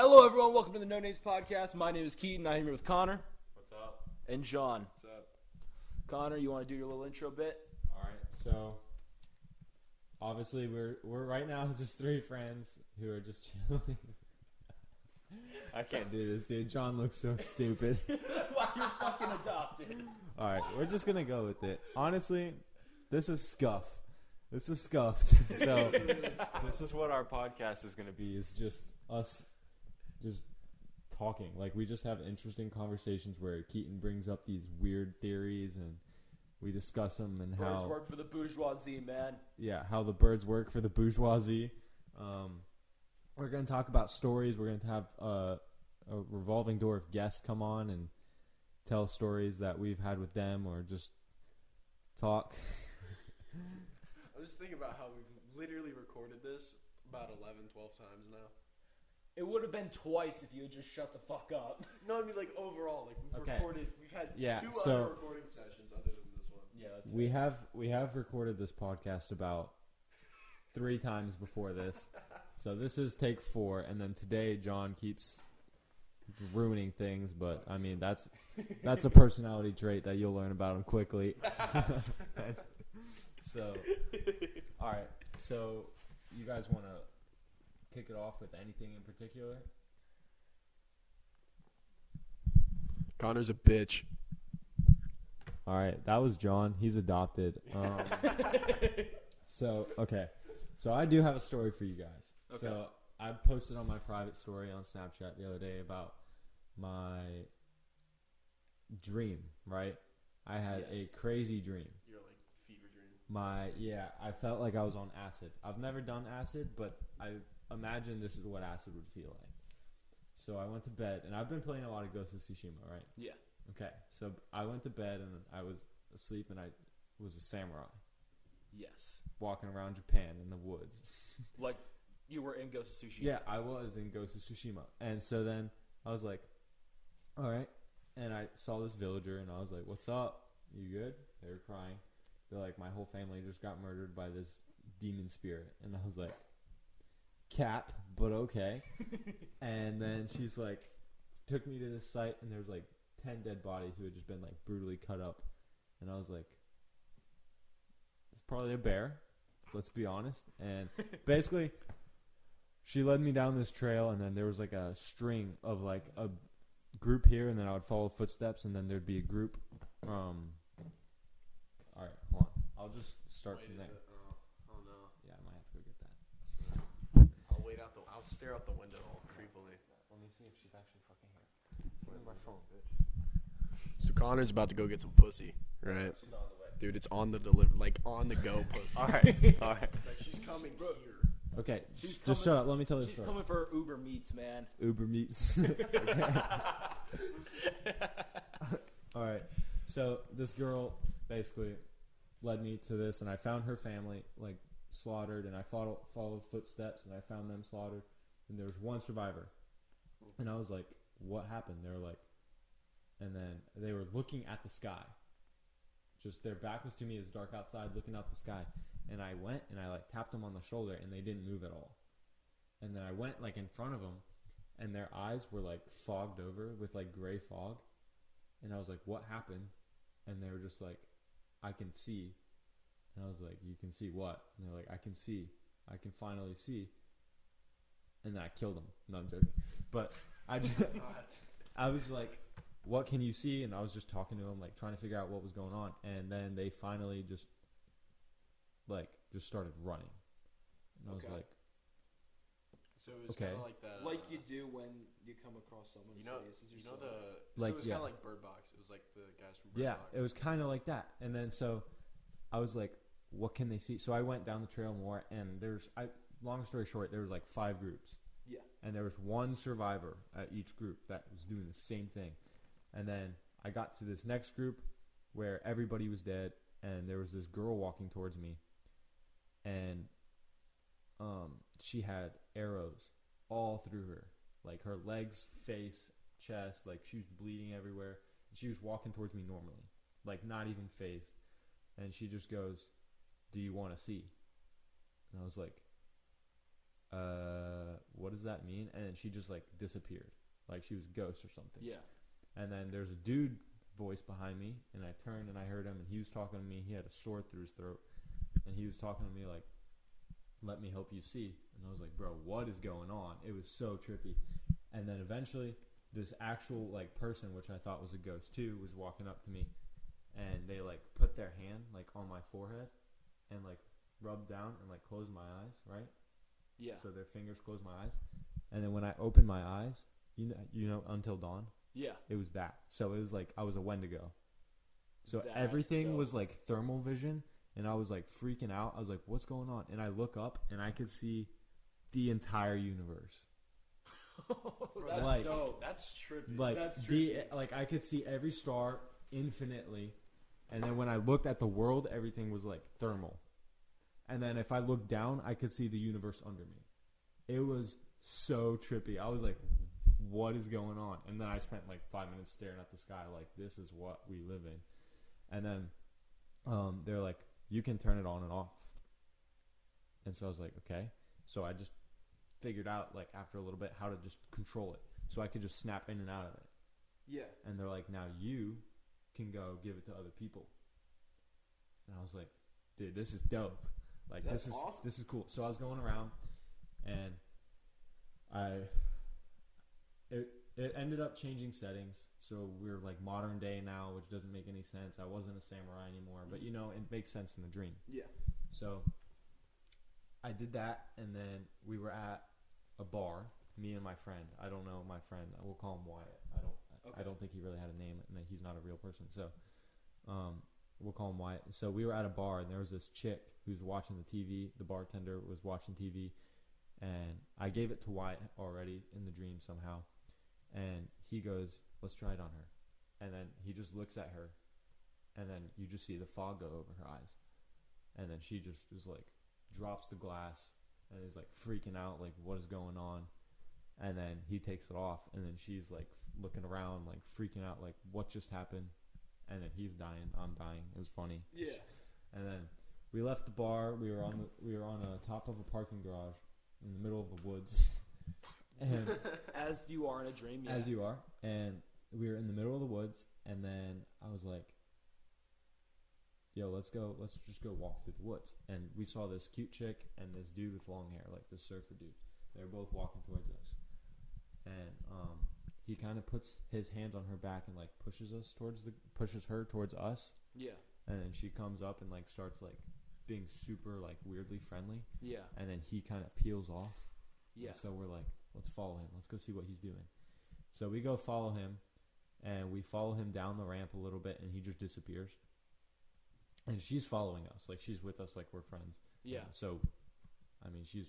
Hello, everyone. Welcome to the No Names Podcast. My name is Keaton. I'm here with Connor What's up? and John. What's up? Connor, you want to do your little intro bit? All right, so obviously we're we're right now just three friends who are just chilling. I can't do this, dude. John looks so stupid. Why you're fucking adopted? All right, we're just gonna go with it. Honestly, this is scuff. This is scuffed. So this is what our podcast is gonna be. Is just us, just talking. Like we just have interesting conversations where Keaton brings up these weird theories and we discuss them and Birds how birds work for the bourgeoisie, man. yeah, how the birds work for the bourgeoisie. Um, we're going to talk about stories. We're going to have uh, a revolving door of guests come on and tell stories that we've had with them or just talk. I was just thinking about how we've literally recorded this about 11, 12 times now. It would have been twice if you had just shut the fuck up. No, I mean like overall, like we've Okay. recorded. We've had Yeah, two so- other recording sessions other than this one. Yeah, that's We have we have recorded this podcast about three times before this, so this is take four. And then today, John keeps ruining things, but I mean that's that's a personality trait that you'll learn about him quickly. so, all right. So, you guys want to kick it off with anything in particular? Connor's a bitch. All right, that was John. He's adopted. Um, so okay, so I do have a story for you guys. So I posted on my private story on Snapchat the other day about my dream. Right, I had Yes. a crazy dream. Your like fever dream. My yeah, I felt like I was on acid. I've never done acid, but I imagine this is what acid would feel like. So I went to bed, and I've been playing a lot of Ghost of Tsushima, right? Yeah. Okay, so I went to bed and I was asleep, and I was a samurai yes. walking around Japan in the woods. Like you were in Ghost of Tsushima. yeah, I was in Ghost of Tsushima, and so then I was like, "All right," and I saw this villager, and I was like, "What's up? You good?" They were crying. They're like, "My whole family just got murdered by this demon spirit," and I was like, "Cap, but okay." and then she's like, took me to this site, and there's like ten dead bodies who had just been like brutally cut up, and I was like, "It's probably a bear." Let's be honest. And basically, she led me down this trail, and then there was like a string of like a group here, and then I would follow footsteps, and then there'd be a group. Um, all right, hold on. I'll just start Wait, from is there. it? Oh, oh no. Yeah, I might have to go get that. I'll wait out the. I'll stare out the window all creepily. Let me see if she's actually fucking here. Where's my phone, bitch? So Connor's about to go get some pussy, right? She's on the way. Dude, it's on the deliver, like on the go pussy. All right, all right. Like she's coming here. Okay, She's just coming- shut up. Let me tell you the She's story. coming for Uber Meats, man. Uber meets. All right. So this girl basically led me to this, and I found her family like slaughtered, and I followed, followed footsteps, and I found them slaughtered, and there was one survivor, and I was like, "What happened?" They were like, and then they were looking at the sky. Just their back was to me. It's dark outside, looking out the sky, and I went and I like tapped them on the shoulder, and they didn't move at all. And then I went like in front of them, and their eyes were like fogged over with like gray fog. And I was like, "What happened?" And they were just like, "I can see." And I was like, "You can see what?" And they're like, "I can see. I can finally see." And then I killed them. No, I'm joking. But I just, I was like, "What can you see?" And I was just talking to him, like trying to figure out what was going on. And then they finally just, like, just started running. And I was Okay. like, So it was Okay. kind of like that. like uh, you do when you come across someone's You know, face as you you're know so- the Like, so it was yeah. kind of like Bird Box. It was like the guys from Bird Yeah, Box. it was kind of like that. And then so I was like, what can they see? So I went down the trail more and there's I long story short, there was like five groups. Yeah. And there was one survivor at each group that was doing the same thing. And then I got to this next group where everybody was dead and there was this girl walking towards me and um she had arrows all through her. Like her legs, face, chest, like she was bleeding everywhere. She was walking towards me normally, like not even phased. And she just goes, "Do you want to see?" And I was like, uh, what does that mean? And then she just like disappeared, like she was a ghost or something. Yeah. And then there's a dude voice behind me, and I turned and I heard him, and he was talking to me. He had a sword through his throat, and he was talking to me like, "Let me help you see." And I was like, "Bro, what is going on?" It was so trippy. And then eventually, this actual like person, which I thought was a ghost too, was walking up to me, and they like put their hand like on my forehead, and like rubbed down and like closed my eyes, right? Yeah. So their fingers closed my eyes, and then when I opened my eyes, you know, you know, until dawn. yeah. It was that. So it was like I was a Wendigo. So That's everything was like thermal vision, and I was like freaking out. I was like, "What's going on?" And I look up, and I could see the entire universe. That's Like- dope. That's trippy. Like That's the like I could see every star infinitely, and then when I looked at the world, everything was like thermal. And then if I looked down, I could see the universe under me. It was so trippy. I was like, "What is going on?" And then I spent like five minutes staring at the sky, like, "This is what we live in." And then um, they're like, "You can turn it on and off." And so I was like, "Okay." So I just figured out, like, after a little bit, how to just control it, so I could just snap in and out of it yeah. and they're like, now you can go give it to other people. And I was like, dude, this is dope. Like That's this is awesome. this is cool. So I was going around, and I it it ended up changing settings. So we're like modern day now, which doesn't make any sense. I wasn't a samurai anymore, but you know, it makes sense in the dream. Yeah. So I did that, and then we were at a bar. Me and my friend. I don't know my friend. We'll call him Wyatt. I don't. I don't think he really had a name, and he's not a real person. So, um, we'll call him Wyatt. So we were at a bar, and there was this chick who's watching the TV. The bartender was watching TV, and I gave it to Wyatt already in the dream somehow, and he goes, "Let's try it on her," and then he just looks at her, and then you just see the fog go over her eyes, and then she just is like drops the glass and is like freaking out, like what is going on, and then he takes it off, and then she's like looking around, like freaking out, like what just happened, and then he's dying, I'm dying. It was funny. Yeah. And then we left the bar. We were on the we were on a top of a parking garage in the middle of the woods, and As you are in a dream. Yeah. as you are, and we were in the middle of the woods, and then I was like, "Yo, let's go. Let's just go walk through the woods." And we saw this cute chick and this dude with long hair, like this surfer dude. They were both walking towards us, and um, he kind of puts his hands on her back and like pushes us towards the pushes her towards us, yeah. and then she comes up and like starts like being super like weirdly friendly, Yeah. and then he kind of peels off. Yeah. And so we're like, let's follow him. Let's go see what he's doing. So we go follow him, and we follow him down the ramp a little bit, and he just disappears. And she's following us, like she's with us, like we're friends. Yeah. And so, I mean, she's,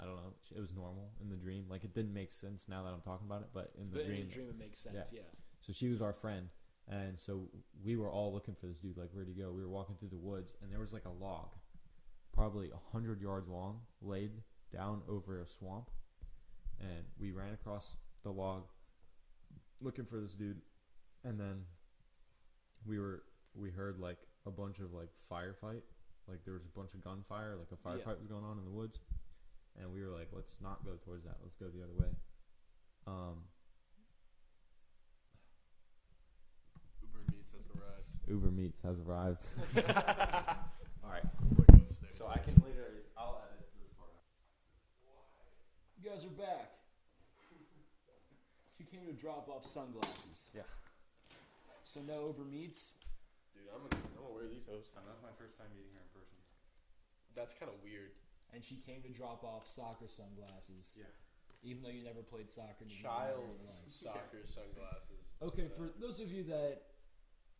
I don't know, it was normal in the dream. Like it didn't make sense now that I'm talking about it, but in the But dream, in a dream, it makes sense. Yeah. Yeah. so she was our friend, and so we were all looking for this dude. Like, where'd he go? We were walking through the woods, and there was like a log, probably a hundred yards long, laid down over a swamp, and we ran across the log, looking for this dude, and then we were we heard like a bunch of like firefight, like there was a bunch of gunfire, like a Yeah. firefight was going on in the woods, and we were like, let's not go towards that. Let's go the other way. Um, Uber Meets has arrived. Uber Meets has arrived. All right. So I can later. I'll edit this part. You guys are back. She came to drop off sunglasses. Yeah. So no Uber meets. Dude, I'm gonna, I'm gonna wear these hoes. That was my first time meeting her in person. That's kind of weird. And she came to drop off soccer sunglasses. Yeah. Even though you never played soccer in your Child life. soccer sunglasses. Okay, uh, for those of you that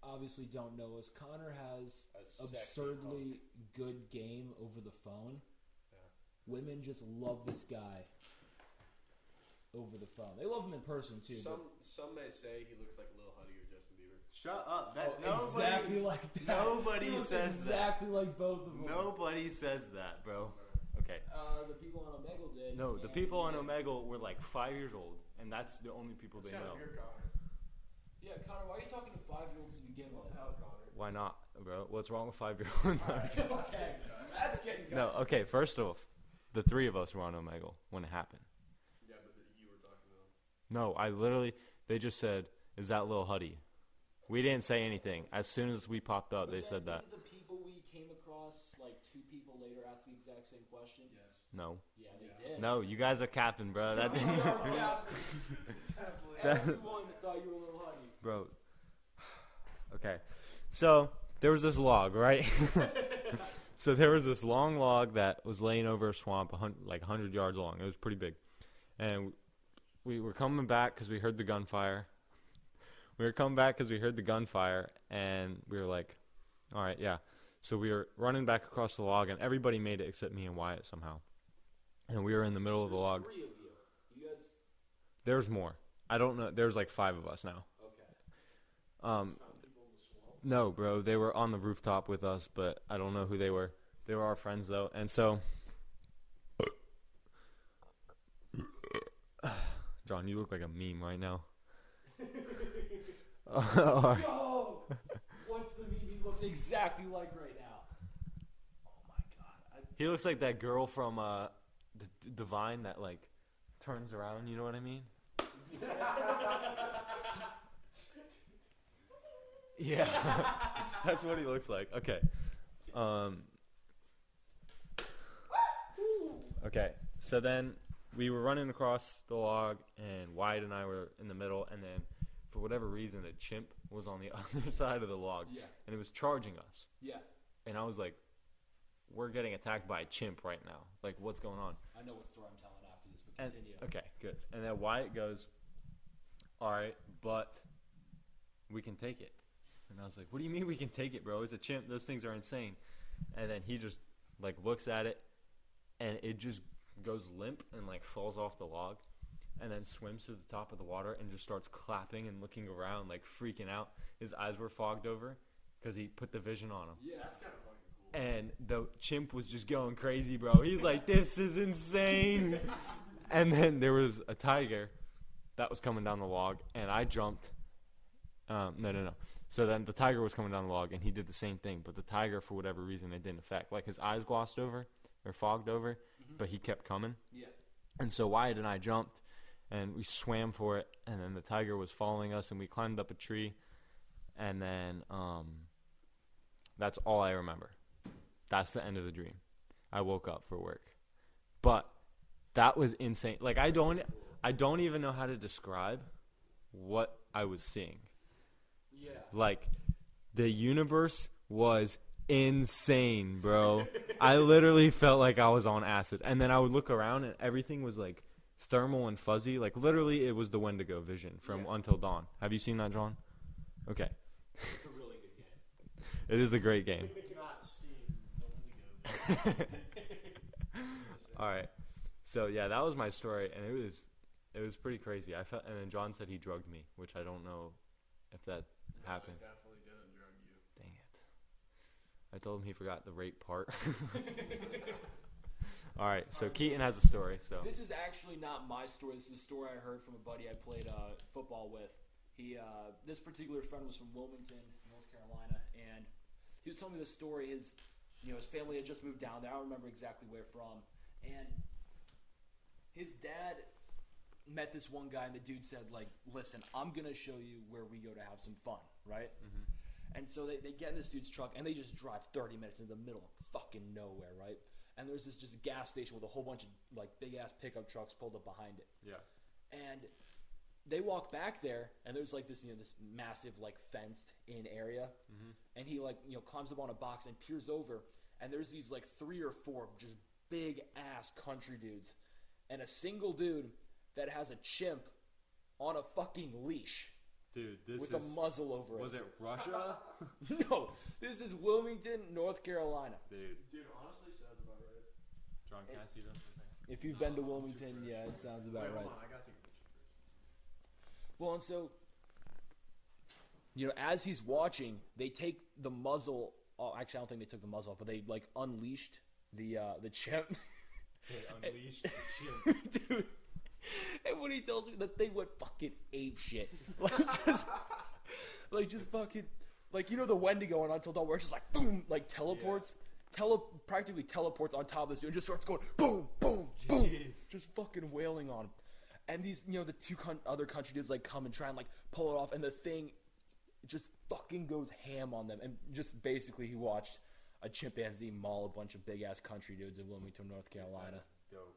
obviously don't know us, Connor has A sexy absurdly good game over the phone. Yeah. Women just love this guy over the phone. They love him in person too. Some some may say he looks like Lil Huddy or Justin Bieber. Shut up. but, That, oh, nobody, exactly like that. nobody He looks says that. exactly like both of them. Nobody says that, bro. Okay. Uh, the people on Omegle did. No, the people on Omegle were like five years old, and that's the only people It's they kind know. of weird, Connor. Yeah, Connor, why are you talking to five year olds to begin with? Hell, Connor. Why not, bro? What's wrong with five year old? okay, that's getting no, okay. First off, the three of us were on Omegle when it happened. Yeah, but the, you were talking to them. No, I literally they just said, "Is that Lil Huddy?" We didn't say anything. As soon as we popped up, they said that. didn't the people we came across, like two people later, ask the exact same question? Yes. No, Yeah, they Yeah. did. no, you guys are capping, bro. That didn't, are capping. That- Everyone thought you were a little honey. bro. Okay, so there was this log, right? so there was this long log that was laying over a swamp, a hun- like hundred yards long. It was pretty big, and we were coming back because we heard the gunfire. We were coming back because we heard the gunfire, and we were like, "All right, yeah." So we were running back across the log, and everybody made it except me and Wyatt somehow. And we were in the middle of the log. three of you. You guys, There's more. I don't know. There's like five of us now. okay. Um, in the swamp. no, bro, they were on the rooftop with us, but I don't know who they were. They were our friends though, and so. John, you look like a meme right now. Alright. Yo! What's the meme he looks exactly like right now? Oh my god. I, he looks like that girl from uh, the Divine that like turns around. You know what I mean? yeah, that's what he looks like. Okay. Um. Okay, so then we were running across the log, and Wyatt and I were in the middle, and then whatever reason, a chimp was on the other side of the log, yeah, and it was charging us. yeah. And I was like, "We're getting attacked by a chimp right now. Like, what's going on?" I know what story I'm telling after this, but And, continue. okay, good. And then Wyatt goes, "All right, but we can take it." And I was like, "What do you mean we can take it, bro? It's a chimp. Those things are insane." And then he just like looks at it, and it just goes limp and like falls off the log, and then swims to the top of the water and just starts clapping and looking around, like freaking out. His eyes were fogged over because he put the vision on him. yeah, That's kind of cool. And the chimp was just going crazy, bro. He's like, "This is insane." and then there was a tiger that was coming down the log, and I jumped. Um, no, no, no. So then the tiger was coming down the log, and he did the same thing. But the tiger, for whatever reason, it didn't affect. Like his eyes glossed over or fogged over, but he kept coming. yeah. And so Wyatt and I jumped, and we swam for it. And then the tiger was following us, and we climbed up a tree. And then um, that's all I remember. That's the end of the dream. I woke up for work, but that was insane. Like I don't, I don't even know how to describe what I was seeing. Yeah. Like the universe was insane, bro. I literally felt like I was on acid. And then I would look around and everything was like thermal and fuzzy. Like literally it was the Wendigo vision from Yeah. Until Dawn. Have you seen that, John? Okay. It's a really good game. It is a great game. Not seen the Wendigo. All right. So yeah, that was my story and it was it was pretty crazy. I felt and then John said he drugged me, which I don't know if that happened. I definitely didn't drug you. Dang it. I told him he forgot the rape part. All right, so Keaton has a story. So This is actually not my story. This is a story I heard from a buddy I played uh, football with. He, uh, this particular friend was from Wilmington, North Carolina, and he was telling me this story. His, you know, his family had just moved down there. I don't remember exactly where from, and his dad met this one guy, and the dude said, like, "Listen, I'm gonna show you where we go to have some fun, right?" And so they, they get in this dude's truck and they just drive 30 minutes into the middle of fucking nowhere, right? And there's this just gas station with a whole bunch of like big ass pickup trucks pulled up behind it. yeah, And they walk back there and there's like this, you know, this massive like fenced in area. Mm-hmm. And he like, you know, climbs up on a box and peers over and there's these like three or four just big ass country dudes and a single dude that has a chimp on a fucking leash dude, this with a muzzle over it. Was it Russia, No, this is Wilmington, North Carolina. dude? Dude, honestly, sounds about right. John, can I see this? If you've been to Wilmington, yeah, it sounds about Wait, right. hold on. I gotta take a picture first. Well, and so, you know, as he's watching, they take the muzzle. Oh, actually, I don't think they took the muzzle off, but they like unleashed the uh, the chimp, They unleashed the chimp. dude. And when he tells me that they went fucking ape shit, like just, like just fucking, like you know the Wendigo on Until Dawn, where it's just like boom, like teleports. Tele practically teleports on top of this dude and just starts going boom, boom, boom, just fucking wailing on him. And these, you know, the two con- other country dudes like come and try and like pull it off, and the thing just fucking goes ham on them. And just basically, he watched a chimpanzee maul a bunch of big ass country dudes in Wilmington, North Carolina. dope.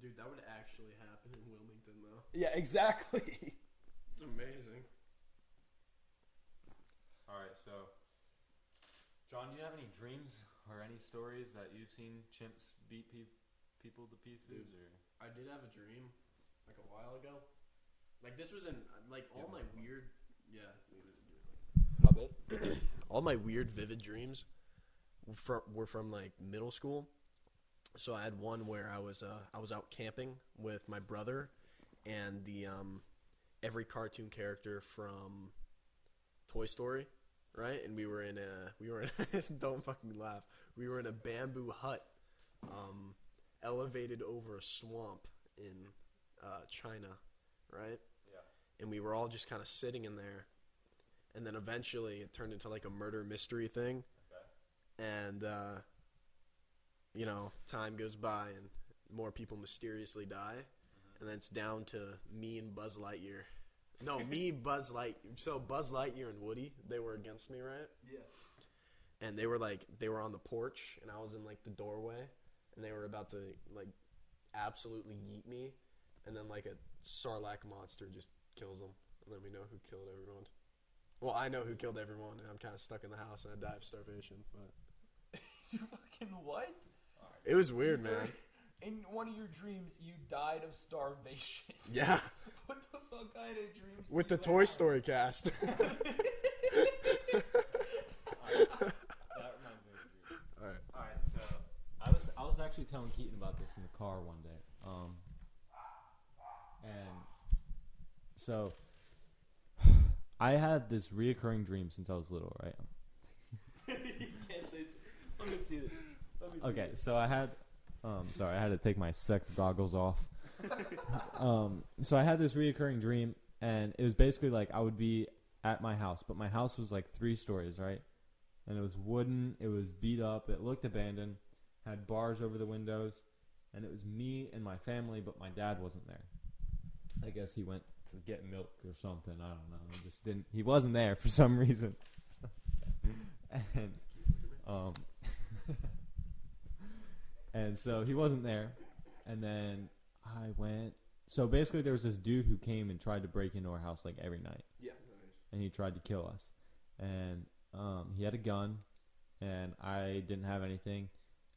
Dude, that would actually happen in Wilmington, though. Yeah, exactly. It's amazing. All right, so John, do you have any dreams or any stories that you've seen chimps beat pe- people to pieces? Or I did have a dream, like a while ago. Like this was in like all my weird, yeah. leave it, do it Love it. like- all my weird, vivid dreams were from, were from like middle school. So I had one where I was uh, I was out camping with my brother and the um, every cartoon character from Toy Story, right? And we were in a we were in don't fucking laugh. We were in a bamboo hut, um, elevated over a swamp in uh, China, right? Yeah. And we were all just kind of sitting in there, and then eventually it turned into like a murder mystery thing. And uh, you know, time goes by and more people mysteriously die, and then it's down to me and Buzz Lightyear. No, me, Buzz Light. So Buzz Lightyear and Woody, they were against me, right? Yeah. And they were like, they were on the porch, and I was in like the doorway, and they were about to like absolutely yeet me, and then like a sarlacc monster just kills them, and then we know who killed everyone. Well, I know who killed everyone, and I'm kind of stuck in the house, and I die of starvation. But You fucking what? it was weird, man. In one of your dreams, you died of starvation. Yeah, what the fuck kind of dreams? with the Toy have? Story cast. That reminds me of a dream. All right. All right, so I was I was actually telling Keaton about this in the car one day, um, and so I had this reoccurring dream since I was little, right? you can't say. Let me see this. Let me see Okay, this. so I had, um, sorry, I had to take my sex goggles off. um, so I had this reoccurring dream, and it was basically like I would be at my house, but my house was like three stories, right? And it was wooden, it was beat up, it looked abandoned, had bars over the windows, and it was me and my family, but my dad wasn't there. I guess he went to get milk or something. I don't know. He just didn't. He wasn't there for some reason. and um, and so he wasn't there. And then I went. So basically, there was this dude who came and tried to break into our house like every night, Yeah. and he tried to kill us. And um, he had a gun, and I didn't have anything.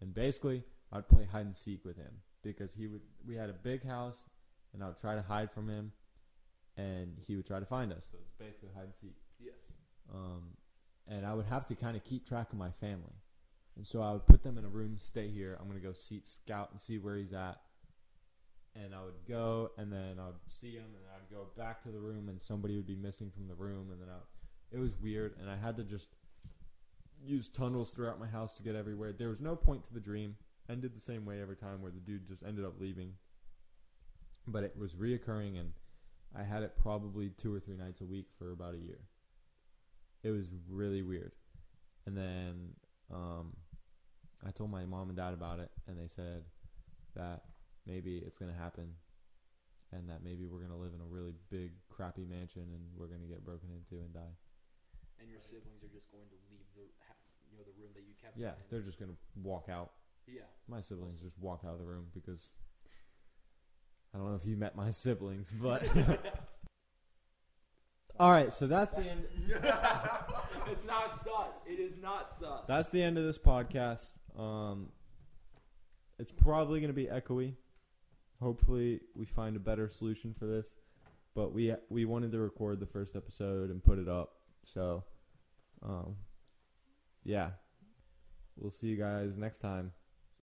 And basically, I'd play hide and seek with him because he would. We had a big house, and I would try to hide from him, and he would try to find us. So it's basically hide and seek. Yes. Um, and I would have to kind of keep track of my family. And so I would put them in a room, stay here. I'm going to go see, scout and see where he's at. And I would go, and then I would see him, and I'd go back to the room, and somebody would be missing from the room. And then I, it was weird, and I had to just use tunnels throughout my house to get everywhere. There was no point to the dream. Ended the same way every time, where the dude just ended up leaving. But it was reoccurring, and I had it probably two or three nights a week for about a year. It was really weird. And then um, I told my mom and dad about it, and they said that maybe it's going to happen and that maybe we're going to live in a really big, crappy mansion and we're going to get broken into and die. And your siblings are just going to leave the, you know, the room that you kept. Yeah, in. they're just going to walk out. Yeah. My siblings just walk out of the room because I don't know if you met my siblings, but. All right, so that's the end. it's not sus. It is not sus. That's the end of this podcast. Um, it's probably going to be echoey. Hopefully, we find a better solution for this. But we we wanted to record the first episode and put it up. So, um, yeah, we'll see you guys next time.